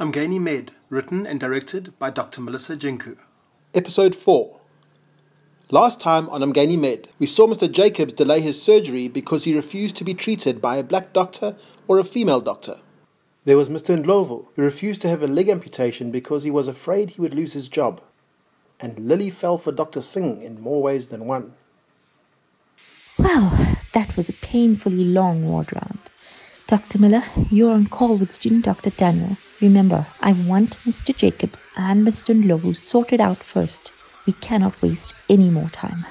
Umgeni Med, written and directed by Dr. Melissa Jinku. Episode 4 Last time on Umgeni Med, we saw Mr. Jacobs delay his surgery because he refused to be treated by a black doctor or a female doctor. There was Mr. Ndlovu, who refused to have a leg amputation because he was afraid he would lose his job. And Lily fell for Dr. Singh in more ways than one. Well, that was a painfully long ward round. Dr. Miller, you're on call with student Dr. Daniel. Remember, I want Mr. Jacobs and Mr. Ndlovu sorted out first. We cannot waste any more time.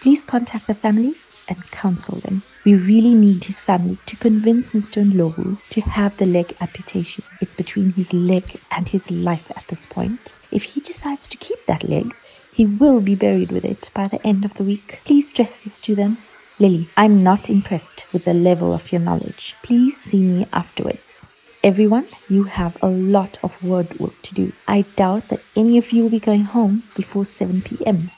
Please contact the families and counsel them. We really need his family to convince Mr. Ndlovu to have the leg amputation. It's between his leg and his life at this point. If he decides to keep that leg, he will be buried with it by the end of the week. Please stress this to them. Lily, I'm not impressed with the level of your knowledge. Please see me afterwards. Everyone, you have a lot of word work to do. I doubt that any of you will be going home before 7 p.m.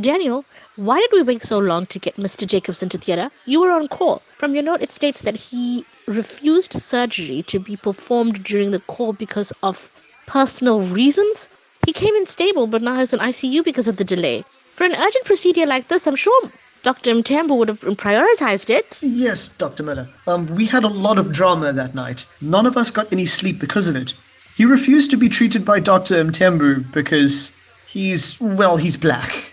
Daniel, why did we wait so long to get Mr. Jacobs into theatre? You were on call. From your note, it states that he refused surgery to be performed during the call because of personal reasons. He came in stable, but now is in ICU because of the delay. For an urgent procedure like this, I'm sure Dr. Mtambo would have prioritized it. Yes, Dr. Miller. Um, we had a lot of drama that night. None of us got any sleep because of it. He refused to be treated by Dr. Mtambo because he's, well, he's black.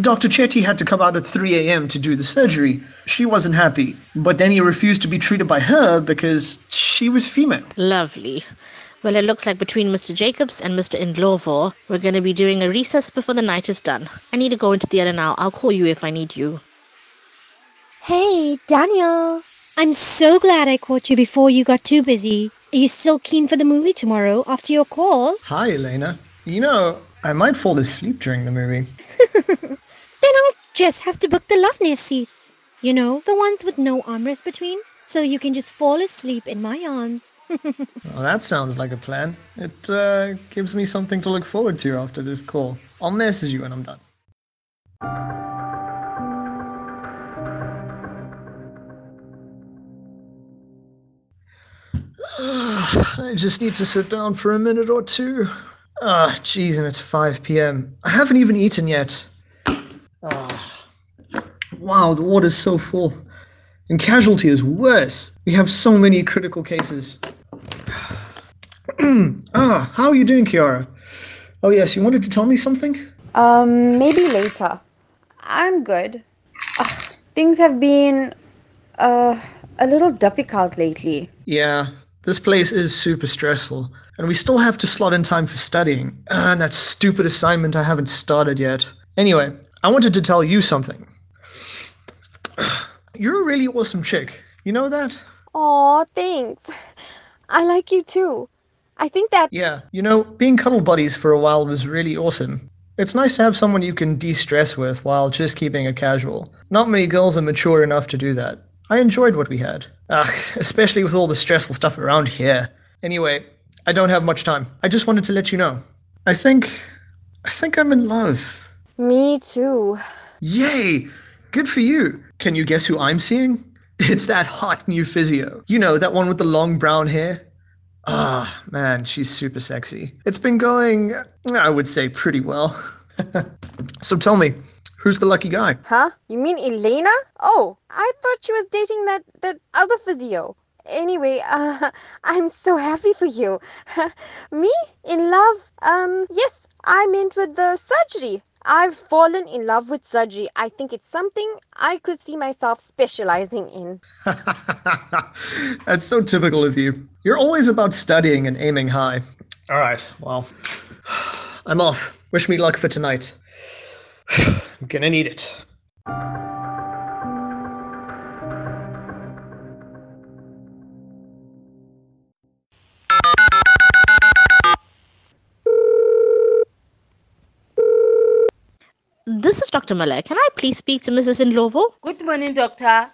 Dr. Chetty had to come out at 3 a.m. to do the surgery. She wasn't happy. But then he refused to be treated by her because she was female. Lovely. Well, it looks like between Mr. Jacobs and Mr. Ndlovu, we're going to be doing a resus before the night is done. I need to go into theatre now. I'll call you if I need you. Hey, Daniel. I'm so glad I caught you before you got too busy. Are you still keen for the movie tomorrow after your call? Hi, Elena. You know, I might fall asleep during the movie. then I'll just have to book the Love Nest seats. You know, the ones with no armrest between, so you can just fall asleep in my arms. well, that sounds like a plan. It uh, gives me something to look forward to after this call. I'll message you when I'm done. I just need to sit down for a minute or two. Ah, oh, jeez, and it's 5 p.m. I haven't even eaten yet. Oh. Wow, the water's so full. And casualty is worse. We have so many critical cases. ah, how are you doing, Kiara? Oh, yes, you wanted to tell me something? Um, maybe later. I'm good. Ugh, things have been, uh, a little difficult lately. Yeah, this place is super stressful, and we still have to slot in time for studying. Ah, and that stupid assignment I haven't started yet. Anyway, I wanted to tell you something. You're a really awesome chick. You know that? Aw, thanks. I like you too. I think that. Yeah, you know, being cuddle buddies for a while was really awesome. It's nice to have someone you can de stress with while just keeping it casual. Not many girls are mature enough to do that. I enjoyed what we had. Ugh, especially with all the stressful stuff around here. Anyway, I don't have much time. I just wanted to let you know. I think. I think I'm in love. Me too. Yay! Good for you. Can you guess who I'm seeing? It's that hot new physio. You know, that one with the long brown hair? Ah, oh, man, she's super sexy. It's been going, I would say, pretty well. so tell me, who's the lucky guy? Huh? You mean Elena? Oh, I thought she was dating that that other physio. Anyway, uh, I'm so happy for you. Me in love? Um, yes, I meant with the surgery. I've fallen in love with surgery. I think it's something I could see myself specializing in. That's so typical of you. You're always about studying and aiming high. All right, well, I'm off. Wish me luck for tonight. I'm gonna need it. This is Dr. Miller. Can I please speak to Mrs. Ndlovu? Good morning, doctor.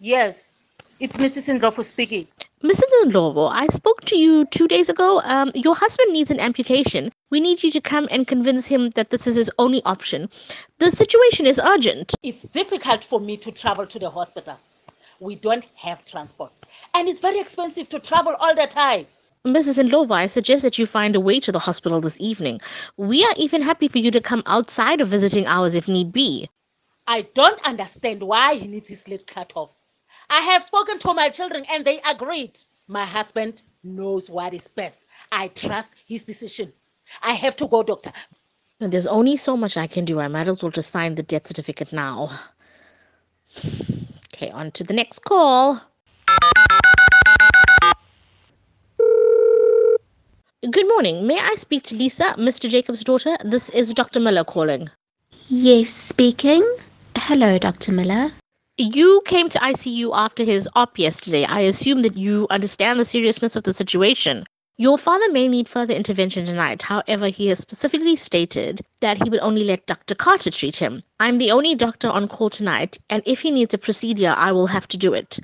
Yes, it's Mrs. Ndlovu speaking. Mrs. Ndlovu, I spoke to you two days ago. Um, your husband needs an amputation. We need you to come and convince him that this is his only option. The situation is urgent. It's difficult for me to travel to the hospital. We don't have transport. And it's very expensive to travel all the time. Mrs. Ndlovu, I suggest that you find a way to the hospital this evening. We are even happy for you to come outside of visiting hours if need be. I don't understand why he needs his leg cut off. I have spoken to my children and they agreed. My husband knows what is best. I trust his decision. I have to go, doctor. And there's only so much I can do. I might as well just sign the death certificate now. Okay, on to the next call. Good morning. May I speak to Lisa, Mr. Jacob's daughter? This is Dr. Miller calling. Yes, speaking. Hello, Dr. Miller. You came to ICU after his op yesterday. I assume that you understand the seriousness of the situation. Your father may need further intervention tonight. However, he has specifically stated that he will only let Dr. Carter treat him. I'm the only doctor on call tonight, and if he needs a procedure, I will have to do it.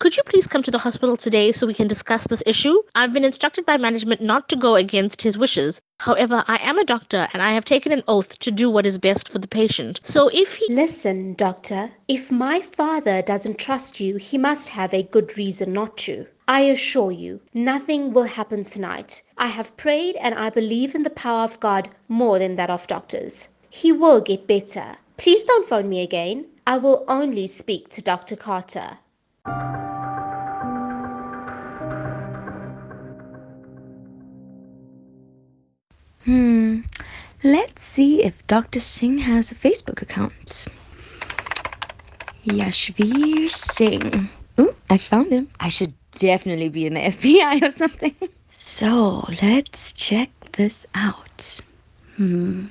Could you please come to the hospital today so we can discuss this issue? I've been instructed by management not to go against his wishes. However, I am a doctor and I have taken an oath to do what is best for the patient. So if he. Listen, Doctor, if my father doesn't trust you, he must have a good reason not to. I assure you, nothing will happen tonight. I have prayed and I believe in the power of God more than that of doctors. He will get better. Please don't phone me again. I will only speak to Dr. Carter. Let's see if Dr. Singh has a Facebook account. Yashvir Singh. Ooh, I found him. I should definitely be in the FBI or something. So let's check this out. Hmm.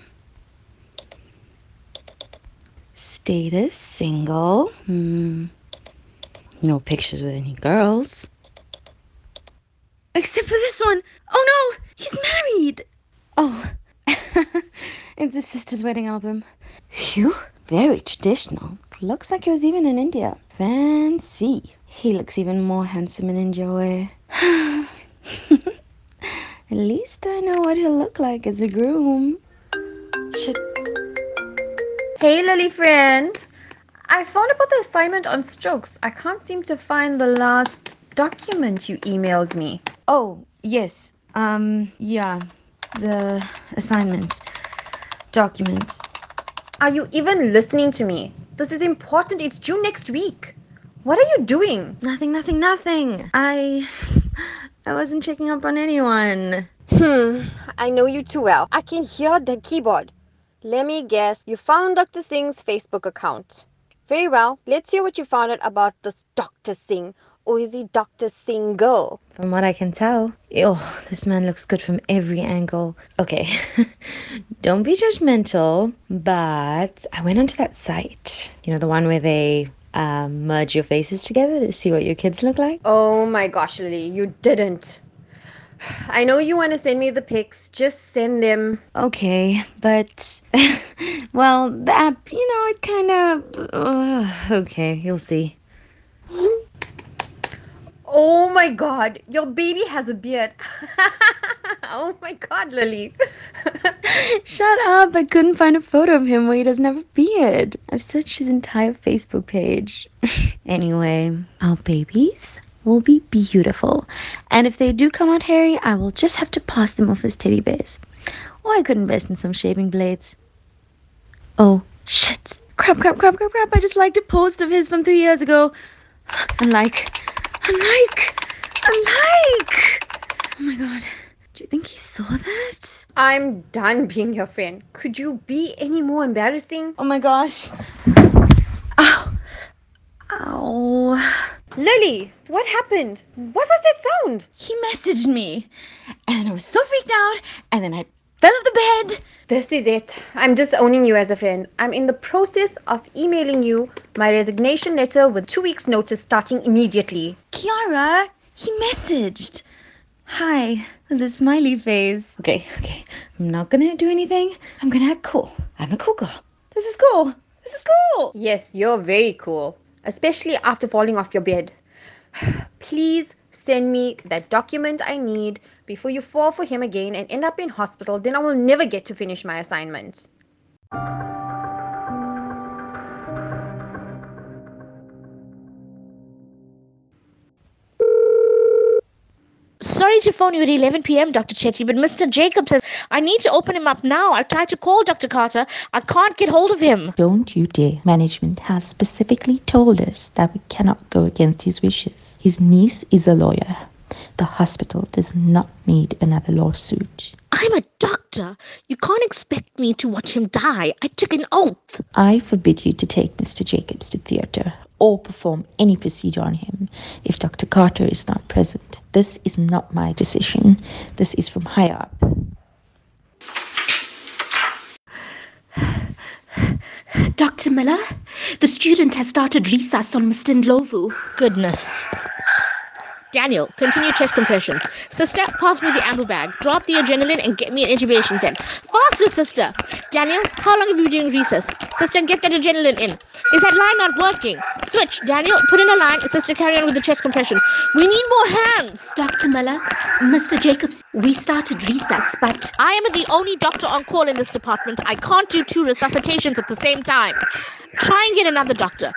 Status single. Hmm. No pictures with any girls. Except for this one. Oh no, he's married. Oh, it's his sister's wedding album. Phew, very traditional. Looks like he was even in India. Fancy. He looks even more handsome in India way. At least I know what he'll look like as a groom. Should Hey, Lily friend. I found about the assignment on strokes. I can't seem to find the last document you emailed me. Oh, yes. Um, yeah. The assignment. Documents. Are you even listening to me? This is important. It's due next week. What are you doing? Nothing, nothing, nothing. I. I wasn't checking up on anyone. Hmm, I know you too well. I can hear the keyboard. Let me guess, you found Dr. Singh's Facebook account. Very well, let's hear what you found out about this Dr. Singh. Or is he Dr. Single? From what I can tell. Oh, this man looks good from every angle. Okay, don't be judgmental, but I went onto that site. You know, the one where they um, merge your faces together to see what your kids look like? Oh my gosh, Lily, you didn't. I know you want to send me the pics. Just send them. Okay, but. well, the app, you know, it kind of. Uh, okay, you'll see. Oh my god, your baby has a beard. oh my god, Lily. Shut up! I couldn't find a photo of him where he doesn't have a beard. I've searched his entire Facebook page. anyway, our babies will be beautiful. And if they do come out hairy, I will just have to pass them off as teddy bears. Or I could invest in some shaving blades. Oh, shit. Crap, crap, crap, crap, crap. I just liked a post of his from three years ago. And like, and like, and like. Oh my god. Do you think he saw that? I'm done being your friend. Could you be any more embarrassing? Oh my gosh. Ow. Ow. Lily, what happened? What was that sound? He messaged me. And I was so freaked out. And then I fell off the bed. This is it. I'm disowning you as a friend. I'm in the process of emailing you my resignation letter with two weeks' notice starting immediately. Kiara, he messaged. Hi, with a smiley face. Okay, okay. I'm not gonna do anything. I'm gonna act cool. I'm a cool girl. This is cool. This is cool. Yes, you're very cool, especially after falling off your bed. Please send me that document I need before you fall for him again and end up in hospital. Then I will never get to finish my assignments. Sorry sorry to phone you at 11 p.m., Dr. Chetty, but Mr. Jacob says I need to open him up now. I tried to call Dr. Carter. I can't get hold of him. Don't you dare. Management has specifically told us that we cannot go against his wishes. His niece is a lawyer. The hospital does not need another lawsuit. I'm a doctor. You can't expect me to watch him die. I took an oath. I forbid you to take Mr. Jacobs to theatre or perform any procedure on him if Dr. Carter is not present. This is not my decision. This is from higher up. Dr. Miller, the student has started resus on Mr. Ndlovu. Goodness. Daniel, continue chest compressions. Sister, pass me the Ambu bag. Drop the adrenaline and get me an intubation set. Faster, sister. Daniel, how long have you been doing resus? Sister, get that adrenaline in. Is that line not working? Switch. Daniel, put in a line. Sister, carry on with the chest compression. We need more hands. Dr. Miller, Mr. Jacobs, we started resus, but I am the only doctor on call in this department. I can't do two resuscitations at the same time. Try and get another doctor.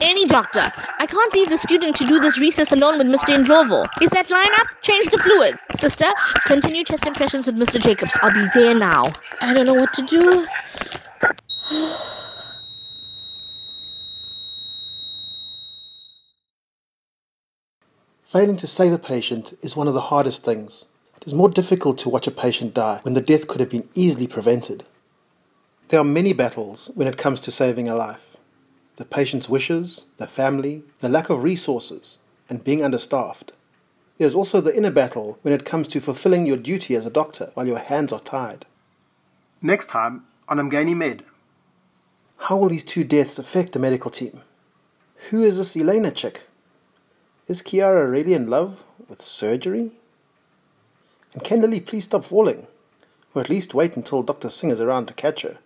Any doctor. I can't leave the student to do this resus alone with Mr. Ndlovu. Is that line up? Change the fluid. Sister, continue chest compressions with Mr. Jacobs. I'll be there now. I don't know what to do. Failing to save a patient is one of the hardest things. It is more difficult to watch a patient die when the death could have been easily prevented. There are many battles when it comes to saving a life the patient's wishes, the family, the lack of resources, and being understaffed. There is also the inner battle when it comes to fulfilling your duty as a doctor while your hands are tied. Next time on Umgeni Med. How will these two deaths affect the medical team? Who is this Elena chick? Is Kiara really in love with surgery? And can Lily please stop falling? Or at least wait until Dr. Singh is around to catch her?